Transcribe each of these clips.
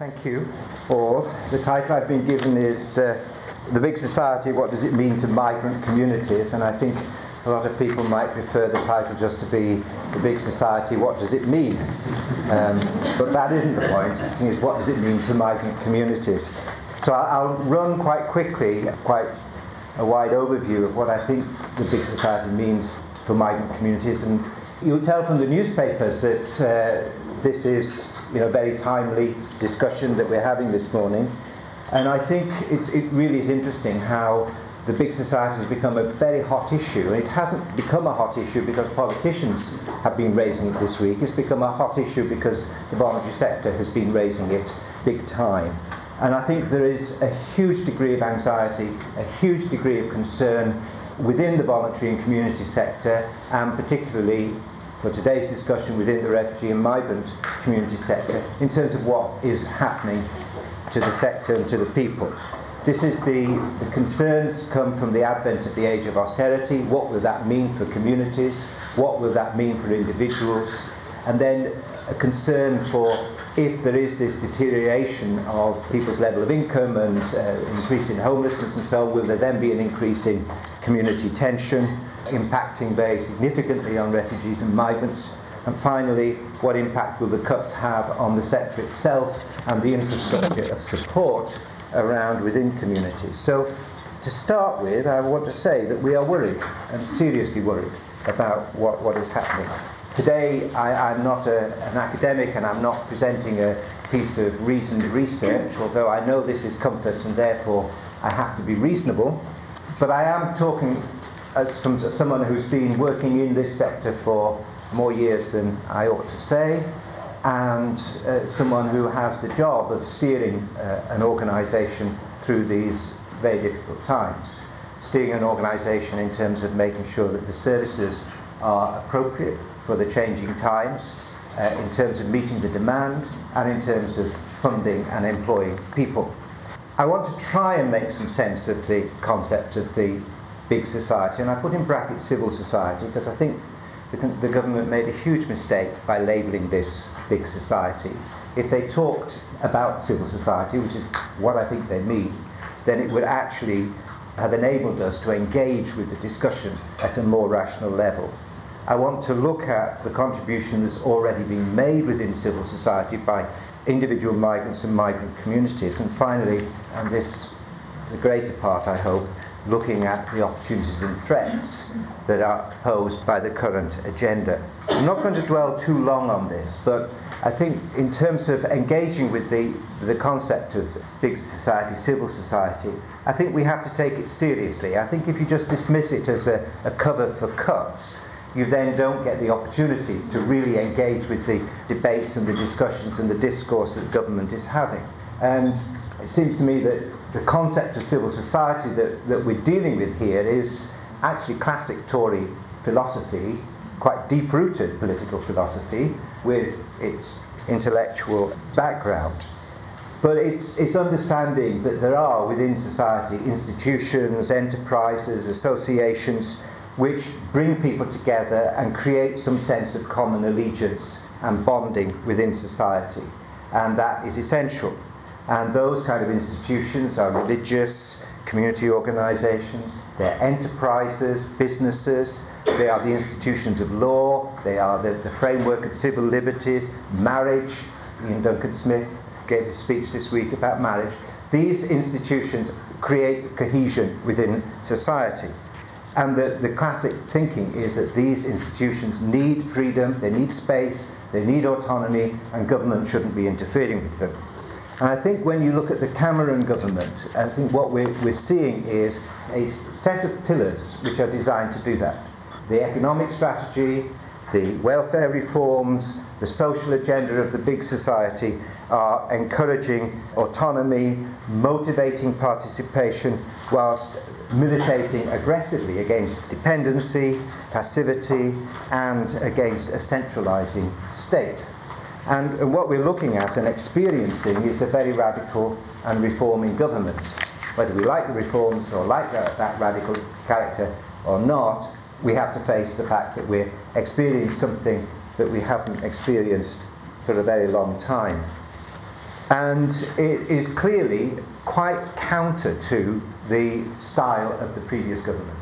Thank you all. The title I've been given is uh, The Big Society What Does It Mean to Migrant Communities? And I think a lot of people might prefer the title just to be The Big Society What Does It Mean? Um, but that isn't the point. The thing is, what does it mean to migrant communities? So I'll run quite quickly, quite a wide overview of what I think the big society means for migrant communities. And you'll tell from the newspapers that uh, this is you know, very timely discussion that we're having this morning. And I think it's, it really is interesting how the big society has become a very hot issue. And it hasn't become a hot issue because politicians have been raising it this week. It's become a hot issue because the voluntary sector has been raising it big time. And I think there is a huge degree of anxiety, a huge degree of concern within the voluntary and community sector, and particularly for today's discussion within the refugee and migrant community sector in terms of what is happening to the sector and to the people. This is the, the concerns come from the advent of the age of austerity. What will that mean for communities? What will that mean for individuals? And then a concern for if there is this deterioration of people's level of income and uh, increase in homelessness and so on, will there then be an increase in community tension? Impacting very significantly on refugees and migrants? And finally, what impact will the cuts have on the sector itself and the infrastructure of support around within communities? So, to start with, I want to say that we are worried and seriously worried about what, what is happening. Today, I, am not a, an academic and I'm not presenting a piece of reasoned research, although I know this is compass and therefore I have to be reasonable. But I am talking as from someone who's been working in this sector for more years than I ought to say, and uh, someone who has the job of steering uh, an organisation through these very difficult times. Steering an organisation in terms of making sure that the services are appropriate for the changing times, uh, in terms of meeting the demand, and in terms of funding and employing people. I want to try and make some sense of the concept of the big society, and I put in brackets civil society because I think the, the government made a huge mistake by labelling this big society. If they talked about civil society, which is what I think they mean, then it would actually have enabled us to engage with the discussion at a more rational level. I want to look at the contribution that's already been made within civil society by individual migrants and migrant communities. And finally, and this the greater part, I hope, looking at the opportunities and threats that are posed by the current agenda. I'm not going to dwell too long on this, but I think in terms of engaging with the, the concept of big society, civil society, I think we have to take it seriously. I think if you just dismiss it as a, a cover for cuts, you then don't get the opportunity to really engage with the debates and the discussions and the discourse that government is having. And it seems to me that the concept of civil society that, that we're dealing with here is actually classic Tory philosophy, quite deep rooted political philosophy with its intellectual background. But it's, it's understanding that there are within society institutions, enterprises, associations which bring people together and create some sense of common allegiance and bonding within society. And that is essential. And those kind of institutions are religious, community organizations, they're enterprises, businesses, they are the institutions of law, they are the, the framework of civil liberties, marriage. Iain Duncan Smith gave a speech this week about marriage. These institutions create cohesion within society. And the, the classic thinking is that these institutions need freedom, they need space, they need autonomy, and government shouldn't be interfering with them. And I think when you look at the Cameron government, I think what we're, we're seeing is a set of pillars which are designed to do that. The economic strategy, the welfare reforms, the social agenda of the big society are encouraging autonomy, motivating participation, whilst militating aggressively against dependency, passivity, and against a centralizing state. And, what we're looking at and experiencing is a very radical and reforming government. Whether we like the reforms or like that, that radical character or not, we have to face the fact that we're experiencing something that we haven't experienced for a very long time. And it is clearly quite counter to the style of the previous government.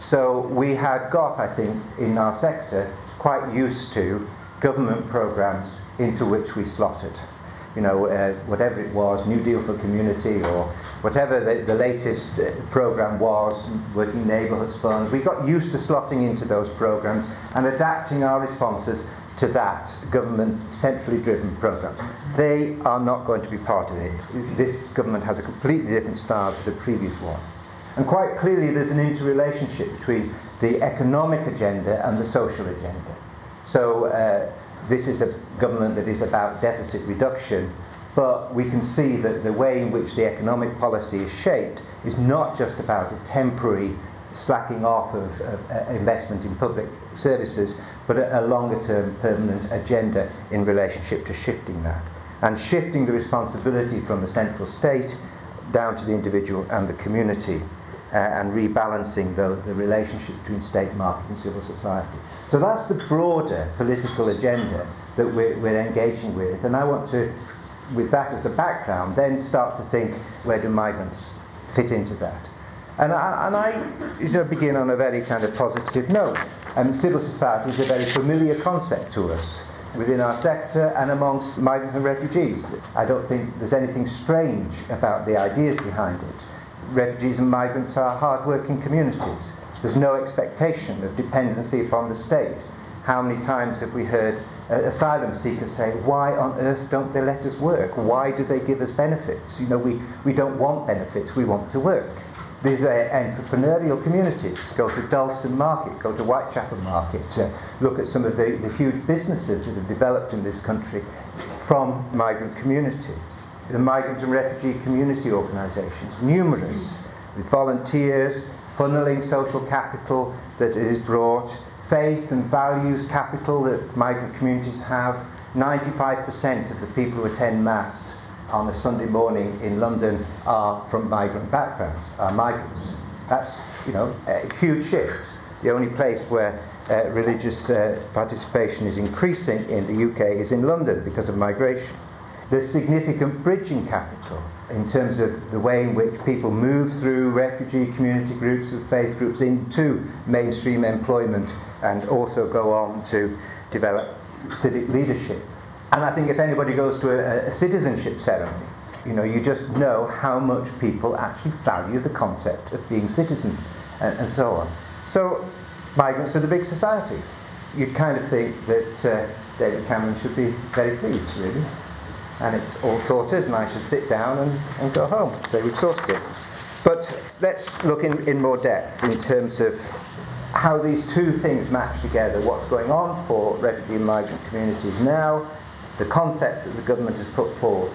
So we had got, I think, in our sector, quite used to government programs into which we slotted you know, uh, whatever it was, New Deal for Community or whatever the, the latest uh, program was, Working Neighbourhoods Fund, we got used to slotting into those programs and adapting our responses to that government centrally driven program. They are not going to be part of it. This government has a completely different style to the previous one. And quite clearly, there's an interrelationship between the economic agenda and the social agenda. So, uh, this is a government that is about deficit reduction, but we can see that the way in which the economic policy is shaped is not just about a temporary slacking off of, of uh, investment in public services, but a, a longer term permanent agenda in relationship to shifting that. And shifting the responsibility from the central state down to the individual and the community uh, and rebalancing the, the relationship between state, market, and civil society. So that's the broader political agenda that we're, we're engaging with. And I want to, with that as a background, then start to think where do migrants fit into that? And I, and I you know, begin on a very kind of positive note. And civil society is a very familiar concept to us within our sector and amongst migrants and refugees. I don't think there's anything strange about the ideas behind it refugees and migrants are hard-working communities. There's no expectation of dependency upon the state. How many times have we heard uh, asylum seekers say, why on earth don't they let us work? Why do they give us benefits? You know, we, we don't want benefits, we want to work. These are entrepreneurial communities. Go to Dalston Market, go to Whitechapel Market, uh, look at some of the, the huge businesses that have developed in this country from migrant community the migrant and refugee community organisations, numerous, with volunteers, funneling social capital that is brought, faith and values capital that migrant communities have. 95% of the people who attend Mass on a Sunday morning in London are from migrant backgrounds, are migrants. That's, you know, a huge shift. The only place where uh, religious uh, participation is increasing in the UK is in London because of migration. There's significant bridging capital in terms of the way in which people move through refugee community groups and faith groups into mainstream employment and also go on to develop civic leadership. And I think if anybody goes to a, a citizenship ceremony, you know, you just know how much people actually value the concept of being citizens and, and so on. So, migrants are the big society. You'd kind of think that uh, David Cameron should be very pleased, really and it's all sorted, and I should sit down and, and go home. So we've sorted it. But let's look in, in more depth in terms of how these two things match together what's going on for refugee and migrant communities now, the concept that the government has put forward.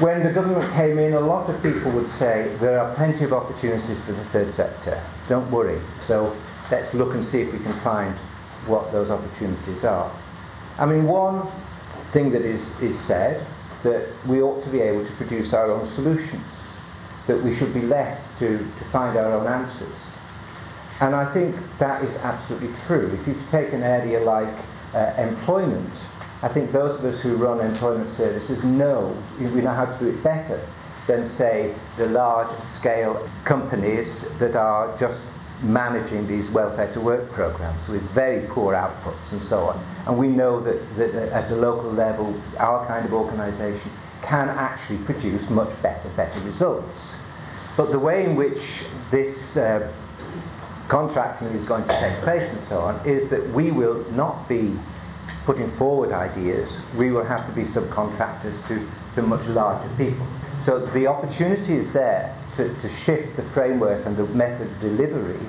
When the government came in, a lot of people would say there are plenty of opportunities for the third sector. Don't worry. So let's look and see if we can find what those opportunities are. I mean, one thing that is, is said that we ought to be able to produce our own solutions, that we should be left to, to find our own answers. And I think that is absolutely true. If you take an area like uh, employment, I think those of us who run employment services know we know how to do it better than, say, the large scale companies that are just managing these welfare to work programs with very poor outputs and so on. And we know that, that at a local level, our kind of organisation can actually produce much better, better results. But the way in which this uh, contracting is going to take place and so on is that we will not be putting forward ideas, we will have to be subcontractors to, to much larger people. So the opportunity is there to, to shift the framework and the method of delivery,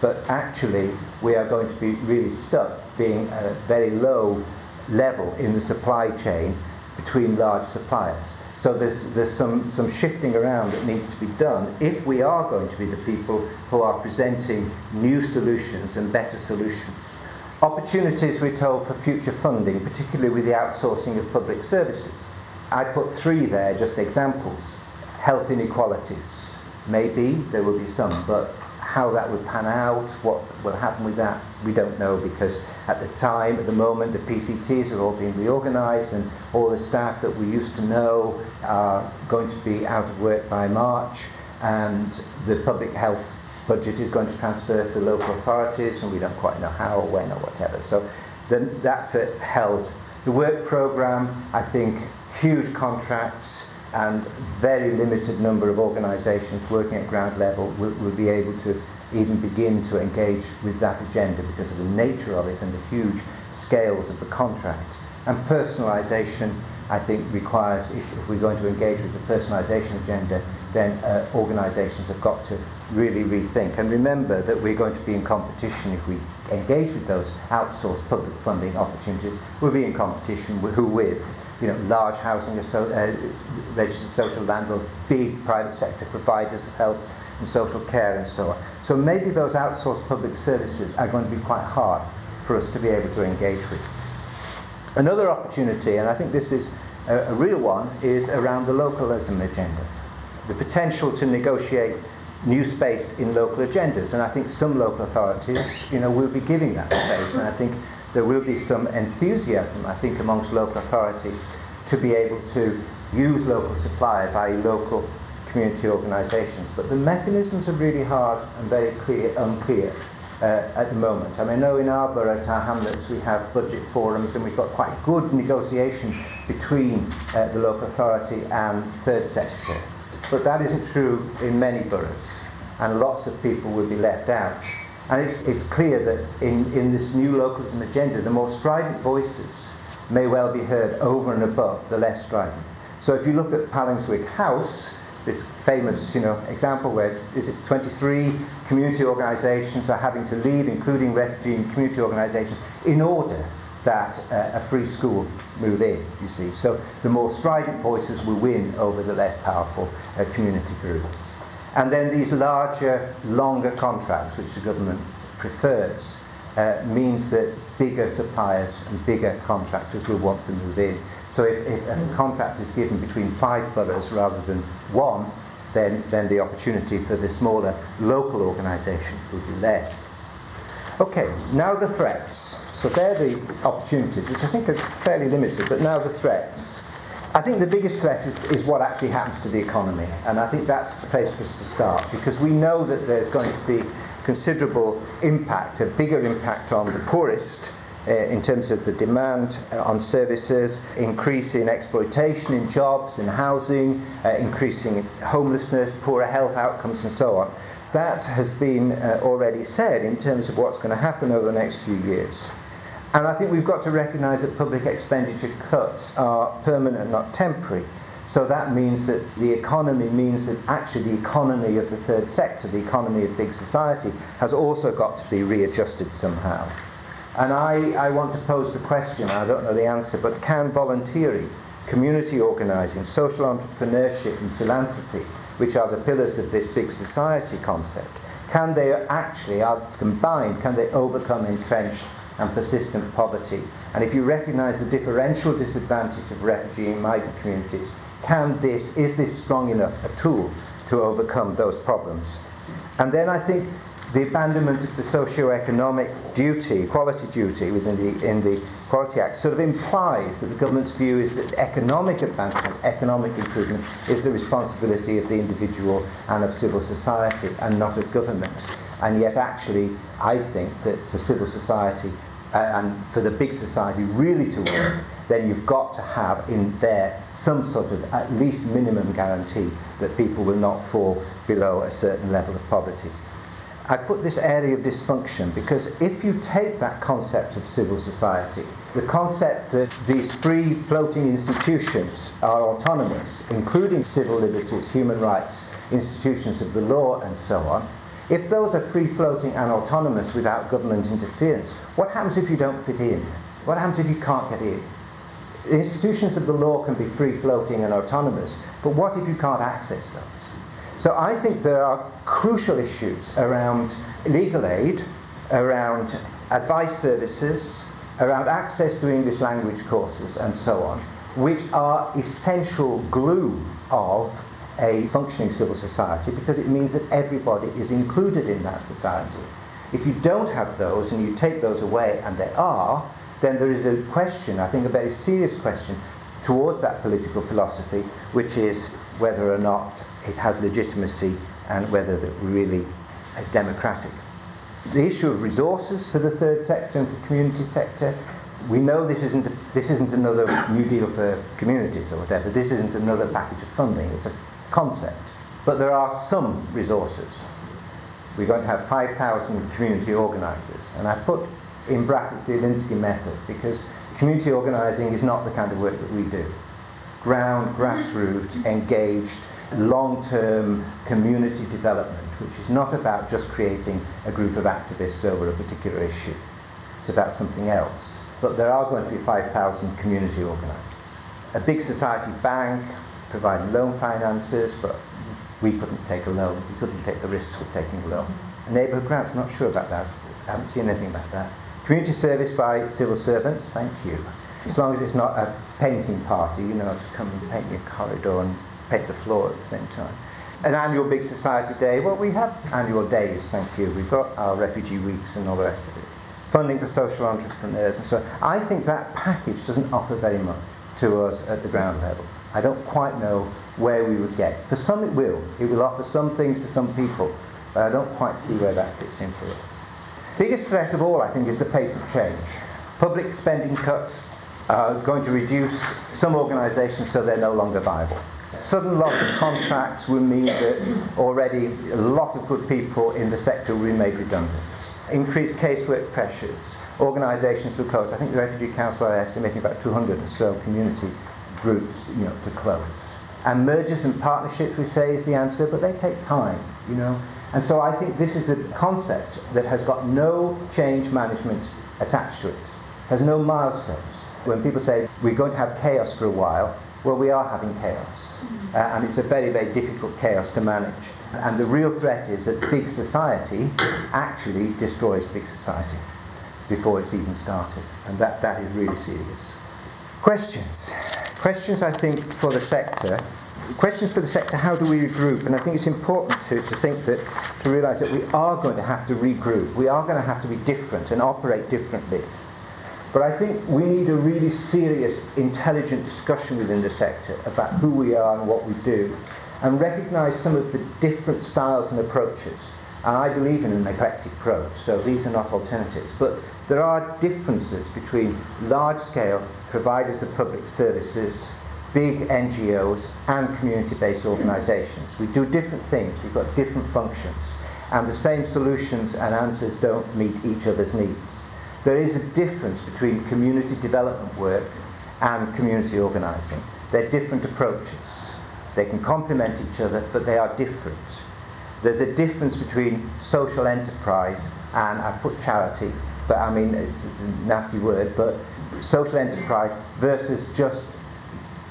but actually we are going to be really stuck being at a very low level in the supply chain between large suppliers. So there's, there's some, some shifting around that needs to be done if we are going to be the people who are presenting new solutions and better solutions. Opportunities, we're told, for future funding, particularly with the outsourcing of public services. I put three there, just examples. Health inequalities. Maybe there will be some, but how that would pan out, what will happen with that, we don't know because at the time, at the moment, the PCTs are all being reorganised and all the staff that we used to know are going to be out of work by March and the public health budget is going to transfer to local authorities and we don't quite know how or when or whatever. So then that's a held. The work programme, I think, huge contracts, and very limited number of organisations working at ground level will, will be able to even begin to engage with that agenda because of the nature of it and the huge scales of the contract. And personalisation, I think, requires, if, if, we're going to engage with the personalisation agenda, then uh, organisations have got to really rethink. And remember that we're going to be in competition if we engage with those outsourced public funding opportunities. We'll be in competition with who with you know, large housing uh, registered social landlords, big private sector providers of health and social care and so on. So maybe those outsourced public services are going to be quite hard for us to be able to engage with. Another opportunity, and I think this is a, a real one, is around the localism agenda. The potential to negotiate new space in local agendas, and I think some local authorities, you know, will be giving that space, and I think there will be some enthusiasm, I think, amongst local authority to be able to use local suppliers, i.e., local community organisations. But the mechanisms are really hard and very clear, unclear uh, at the moment. I mean, I know in our borough, Tower Hamlets, we have budget forums and we've got quite good negotiation between uh, the local authority and third sector. But that isn't true in many boroughs, and lots of people will be left out. And it's, it's clear that in, in this new localism agenda, the more strident voices may well be heard over and above the less strident. So if you look at Palingswick House, this famous you know, example where is it 23 community organisations are having to leave, including refugee and community organisations, in order that uh, a free school move in, you see. So the more strident voices will win over the less powerful uh, community groups. And then these larger, longer contracts, which the government prefers, uh, means that bigger suppliers and bigger contractors will want to move in. So if, if a contract is given between five boroughs rather than one, then, then the opportunity for the smaller local organisation will be less. Okay, now the threats. So they're the opportunities, which I think are fairly limited, but now the threats. I think the biggest threat is, is what actually happens to the economy, and I think that's the place for us to start because we know that there's going to be considerable impact, a bigger impact on the poorest. Uh, in terms of the demand uh, on services, increase in exploitation in jobs, in housing, uh, increasing homelessness, poorer health outcomes, and so on. That has been uh, already said in terms of what's going to happen over the next few years. And I think we've got to recognise that public expenditure cuts are permanent, not temporary. So that means that the economy means that actually the economy of the third sector, the economy of big society, has also got to be readjusted somehow. And I, I want to pose the question, I don't know the answer, but can volunteering, community organising, social entrepreneurship, and philanthropy, which are the pillars of this big society concept, can they actually, are combined, can they overcome entrenched and persistent poverty. And if you recognise the differential disadvantage of refugee and migrant communities, can this, is this strong enough a tool to overcome those problems? And then I think the abandonment of the socio-economic duty, equality duty within the, in the Equality Act sort of implies that the government's view is that economic advancement, economic improvement is the responsibility of the individual and of civil society and not of government. And yet actually I think that for civil society uh, and for the big society really to work, then you've got to have in there some sort of at least minimum guarantee that people will not fall below a certain level of poverty. I put this area of dysfunction because if you take that concept of civil society, the concept that these free floating institutions are autonomous, including civil liberties, human rights, institutions of the law, and so on, if those are free floating and autonomous without government interference, what happens if you don't fit in? What happens if you can't get in? The institutions of the law can be free floating and autonomous, but what if you can't access those? So I think there are crucial issues around legal aid, around advice services, around access to English language courses, and so on, which are essential glue of a functioning civil society because it means that everybody is included in that society. If you don't have those and you take those away, and they are, then there is a question, I think a very serious question, towards that political philosophy, which is whether or not it has legitimacy and whether we're really uh, democratic. The issue of resources for the third sector and for the community sector, we know this isn't, this isn't another New Deal for communities or whatever, this isn't another package of funding, it's a concept. But there are some resources. We're going to have 5,000 community organisers, and I put in brackets the Alinsky method because community organising is not the kind of work that we do. Ground, grassroots, engaged, long term community development, which is not about just creating a group of activists over a particular issue. It's about something else. But there are going to be 5,000 community organisers. A big society bank providing loan finances, but we couldn't take a loan. We couldn't take the risks of taking a loan. A neighbourhood grants, not sure about that. I haven't seen anything about that. Community service by civil servants, thank you. As long as it's not a painting party, you know, to come and paint your corridor and paint the floor at the same time. An annual Big Society Day, well, we have annual days, thank you. We've got our refugee weeks and all the rest of it. Funding for social entrepreneurs and so I think that package doesn't offer very much to us at the ground level. I don't quite know where we would get. For some it will. It will offer some things to some people, but I don't quite see where that fits in for us. Biggest threat of all, I think, is the pace of change. Public spending cuts are going to reduce some organisations so they're no longer viable. Sudden loss of contracts will mean that already a lot of good people in the sector will be made redundant. Increased casework pressures, organisations will close. I think the Refugee Council are estimating about 200 or so community groups you know, to close. And mergers and partnerships, we say, is the answer, but they take time, you know. And so I think this is a concept that has got no change management attached to it, has no milestones. When people say we're going to have chaos for a while, well, we are having chaos. Uh, and it's a very, very difficult chaos to manage. And the real threat is that big society actually destroys big society before it's even started. And that, that is really serious. Questions? Questions, I think, for the sector questions for the sector how do we regroup? And I think it's important to, to think that, to realise that we are going to have to regroup. We are going to have to be different and operate differently. But I think we need a really serious, intelligent discussion within the sector about who we are and what we do, and recognise some of the different styles and approaches. And I believe in an eclectic approach, so these are not alternatives. But there are differences between large scale providers of public services big NGOs and community based organisations. We do different things, we've got different functions, and the same solutions and answers don't meet each other's needs. There is a difference between community development work and community organising. They're different approaches. They can complement each other, but they are different. There's a difference between social enterprise and I put charity, but I mean it's, it's a nasty word, but social enterprise versus just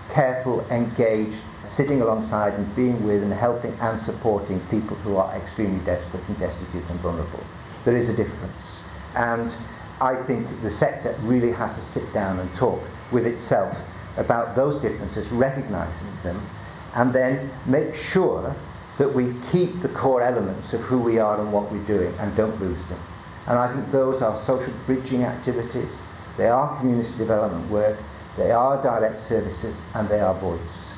careful, engaged, sitting alongside and being with and helping and supporting people who are extremely desperate and destitute and vulnerable. There is a difference. And I think the sector really has to sit down and talk with itself about those differences, recognizing them, and then make sure that we keep the core elements of who we are and what we're doing and don't lose them. And I think those are social bridging activities, they are community development work, they are direct services and they are voice.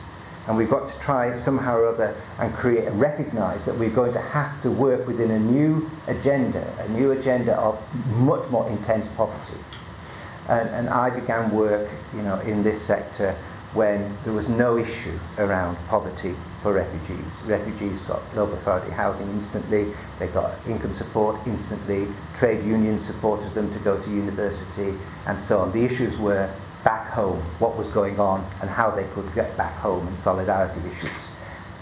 And we've got to try somehow or other and create, recognise that we're going to have to work within a new agenda, a new agenda of much more intense poverty. And, and I began work, you know, in this sector when there was no issue around poverty for refugees. Refugees got local authority housing instantly, they got income support instantly, trade unions supported them to go to university, and so on. The issues were back home, what was going on, and how they could get back home, and solidarity issues.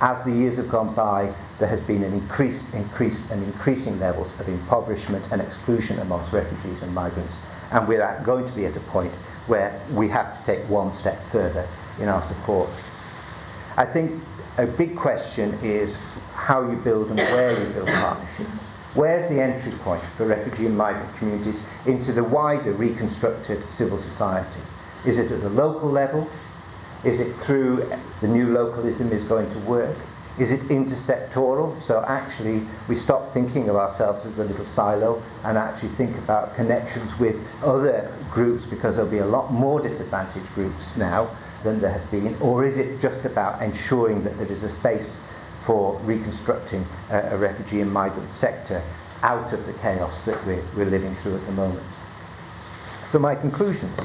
As the years have gone by, there has been an increased, increased, and increasing levels of impoverishment and exclusion amongst refugees and migrants, and we're going to be at a point where we have to take one step further in our support. I think a big question is how you build and where you build partnerships. Where's the entry point for refugee and migrant communities into the wider reconstructed civil society? Is it at the local level? Is it through the new localism is going to work? Is it intersectoral? So actually, we stop thinking of ourselves as a little silo and actually think about connections with other groups because there'll be a lot more disadvantaged groups now than there have been. Or is it just about ensuring that there is a space for reconstructing a, a refugee and migrant sector out of the chaos that we're, we're living through at the moment? So, my conclusions.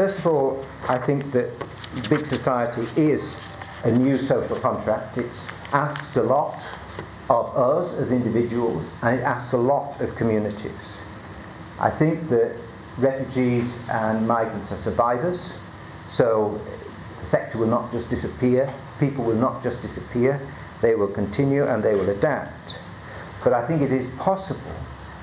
First of all, I think that big society is a new social contract. It asks a lot of us as individuals and it asks a lot of communities. I think that refugees and migrants are survivors, so the sector will not just disappear, people will not just disappear, they will continue and they will adapt. But I think it is possible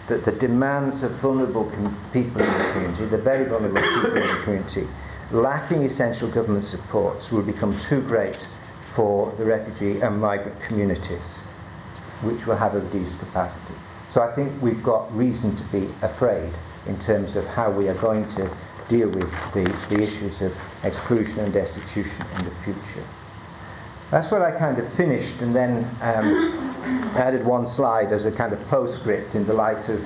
that the demands of vulnerable com- people in the community, the very vulnerable people in the community, lacking essential government supports will become too great for the refugee and migrant communities, which will have a reduced capacity. So I think we've got reason to be afraid in terms of how we are going to deal with the, the issues of exclusion and destitution in the future. That's where I kind of finished, and then um, added one slide as a kind of postscript in the light of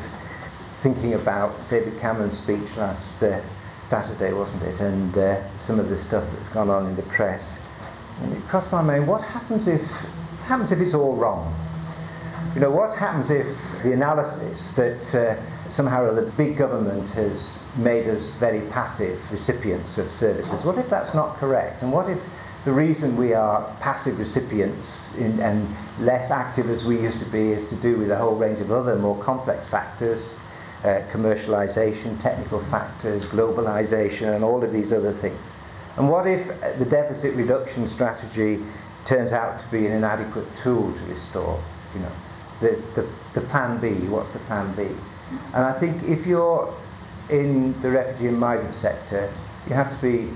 thinking about David Cameron's speech last uh, Saturday, wasn't it? And uh, some of the stuff that's gone on in the press. And it crossed my mind: what happens if happens if it's all wrong? You know, what happens if the analysis that uh, somehow or the big government has made us very passive recipients of services? What if that's not correct? And what if the reason we are passive recipients in, and less active as we used to be is to do with a whole range of other more complex factors uh, commercialization, technical factors, globalization, and all of these other things. And what if the deficit reduction strategy turns out to be an inadequate tool to restore? You know, the, the, the plan B, what's the plan B? And I think if you're in the refugee and migrant sector, you have to be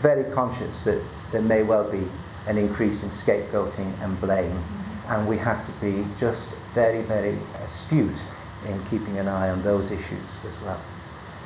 very conscious that there may well be an increase in scapegoating and blame. Mm-hmm. And we have to be just very, very astute in keeping an eye on those issues as well.